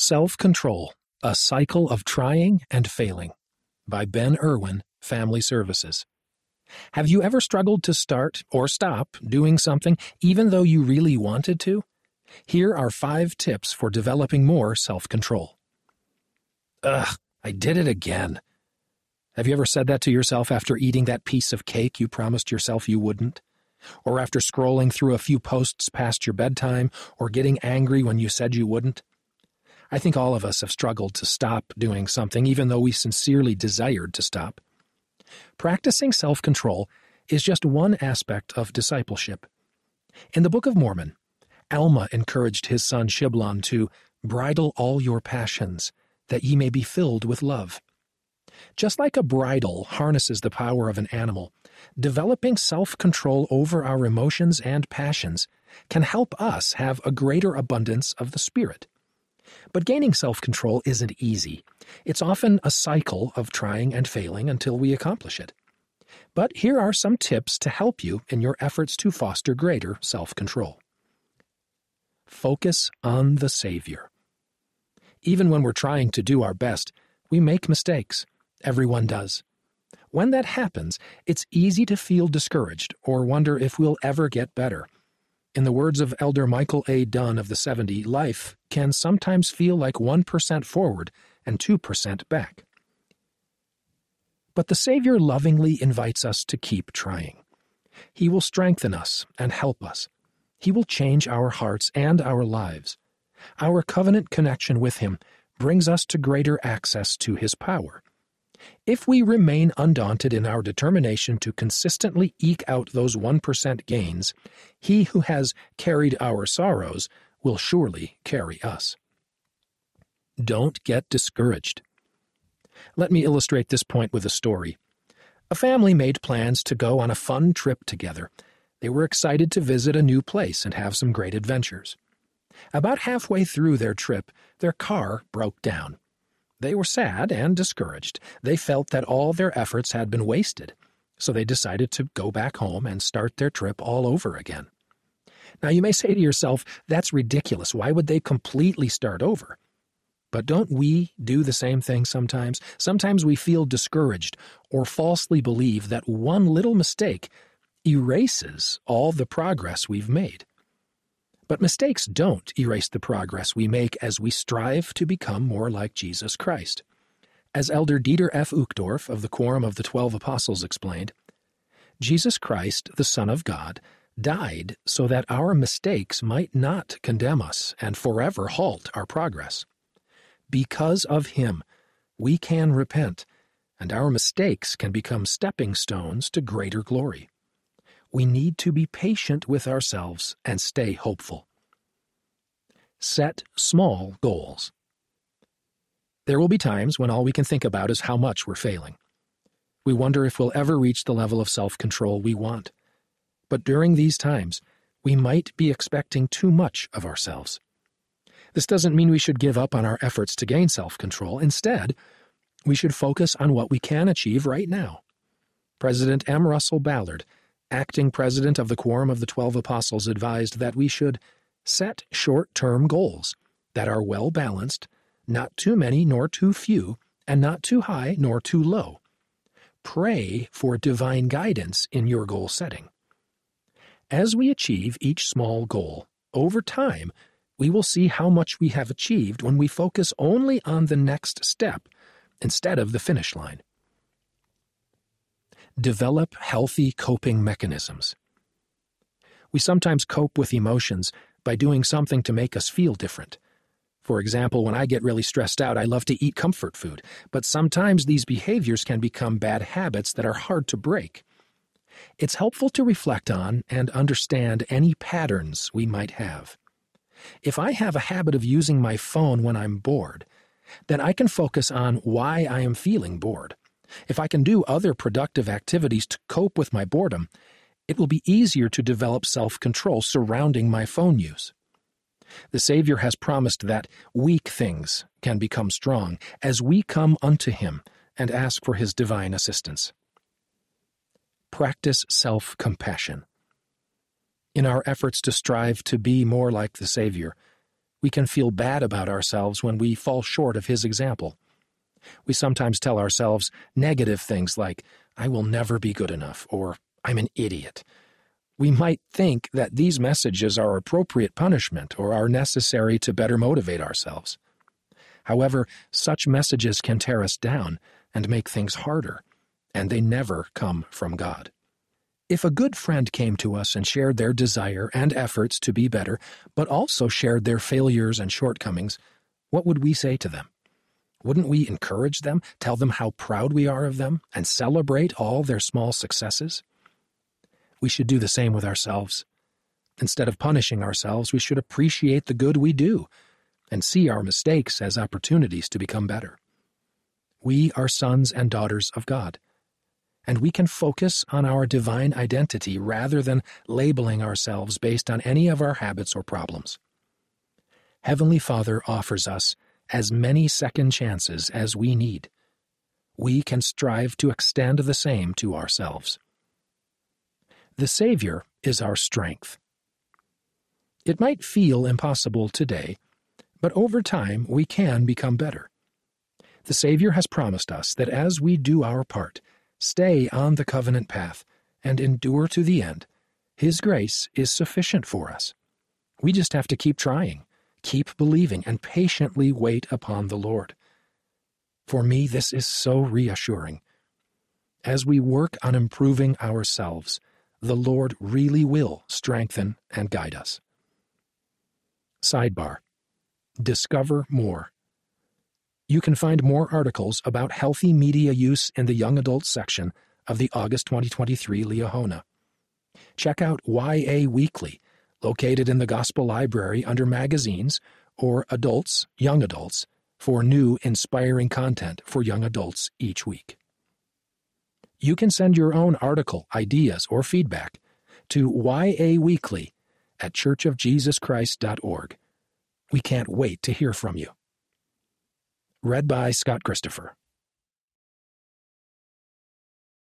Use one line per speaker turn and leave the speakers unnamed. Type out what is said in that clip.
Self Control A Cycle of Trying and Failing by Ben Irwin, Family Services. Have you ever struggled to start or stop doing something even though you really wanted to? Here are five tips for developing more self control. Ugh, I did it again. Have you ever said that to yourself after eating that piece of cake you promised yourself you wouldn't? Or after scrolling through a few posts past your bedtime, or getting angry when you said you wouldn't? I think all of us have struggled to stop doing something even though we sincerely desired to stop. Practicing self control is just one aspect of discipleship. In the Book of Mormon, Alma encouraged his son Shiblon to bridle all your passions, that ye may be filled with love. Just like a bridle harnesses the power of an animal, developing self control over our emotions and passions can help us have a greater abundance of the Spirit. But gaining self control isn't easy. It's often a cycle of trying and failing until we accomplish it. But here are some tips to help you in your efforts to foster greater self control. Focus on the Savior. Even when we're trying to do our best, we make mistakes. Everyone does. When that happens, it's easy to feel discouraged or wonder if we'll ever get better. In the words of Elder Michael A. Dunn of the 70, life can sometimes feel like 1% forward and 2% back. But the Savior lovingly invites us to keep trying. He will strengthen us and help us. He will change our hearts and our lives. Our covenant connection with Him brings us to greater access to His power. If we remain undaunted in our determination to consistently eke out those 1% gains, he who has carried our sorrows will surely carry us. Don't get discouraged. Let me illustrate this point with a story. A family made plans to go on a fun trip together. They were excited to visit a new place and have some great adventures. About halfway through their trip, their car broke down. They were sad and discouraged. They felt that all their efforts had been wasted, so they decided to go back home and start their trip all over again. Now, you may say to yourself, that's ridiculous. Why would they completely start over? But don't we do the same thing sometimes? Sometimes we feel discouraged or falsely believe that one little mistake erases all the progress we've made. But mistakes don't erase the progress we make as we strive to become more like Jesus Christ. As Elder Dieter F. Uchtdorf of the Quorum of the Twelve Apostles explained, Jesus Christ, the Son of God, died so that our mistakes might not condemn us and forever halt our progress. Because of him, we can repent, and our mistakes can become stepping stones to greater glory we need to be patient with ourselves and stay hopeful. Set small goals. There will be times when all we can think about is how much we're failing. We wonder if we'll ever reach the level of self control we want. But during these times, we might be expecting too much of ourselves. This doesn't mean we should give up on our efforts to gain self control. Instead, we should focus on what we can achieve right now. President M. Russell Ballard acting president of the Quorum of the Twelve Apostles, advised that we should set short term goals that are well balanced, not too many nor too few, and not too high nor too low. Pray for divine guidance in your goal setting. As we achieve each small goal, over time, we will see how much we have achieved when we focus only on the next step instead of the finish line. Develop healthy coping mechanisms. We sometimes cope with emotions by doing something to make us feel different. For example, when I get really stressed out, I love to eat comfort food, but sometimes these behaviors can become bad habits that are hard to break. It's helpful to reflect on and understand any patterns we might have. If I have a habit of using my phone when I'm bored, then I can focus on why I am feeling bored. If I can do other productive activities to cope with my boredom, it will be easier to develop self control surrounding my phone use. The Savior has promised that weak things can become strong as we come unto Him and ask for His divine assistance. Practice self compassion. In our efforts to strive to be more like the Savior, We can feel bad about ourselves when we fall short of His example. We sometimes tell ourselves negative things like, I will never be good enough, or I'm an idiot. We might think that these messages are appropriate punishment or are necessary to better motivate ourselves. However, such messages can tear us down and make things harder, and they never come from God. If a good friend came to us and shared their desire and efforts to be better, but also shared their failures and shortcomings, what would we say to them? Wouldn't we encourage them, tell them how proud we are of them, and celebrate all their small successes? We should do the same with ourselves. Instead of punishing ourselves, we should appreciate the good we do and see our mistakes as opportunities to become better. We are sons and daughters of God, and we can focus on our divine identity rather than labeling ourselves based on any of our habits or problems. Heavenly Father offers us as many second chances as we need. We can strive to extend the same to ourselves. The Savior is our strength. It might feel impossible today, but over time we can become better. The Savior has promised us that as we do our part, stay on the covenant path, and endure to the end, His grace is sufficient for us. We just have to keep trying keep believing, and patiently wait upon the Lord. For me, this is so reassuring. As we work on improving ourselves, the Lord really will strengthen and guide us. Sidebar Discover more. You can find more articles about healthy media use in the young adult section of the August 2023 Liahona. Check out YA Weekly located in the Gospel Library under Magazines or Adults, Young Adults, for new inspiring content for young adults each week. You can send your own article, ideas, or feedback to YA Weekly at churchofjesuschrist.org. We can't wait to hear from you. Read by Scott Christopher.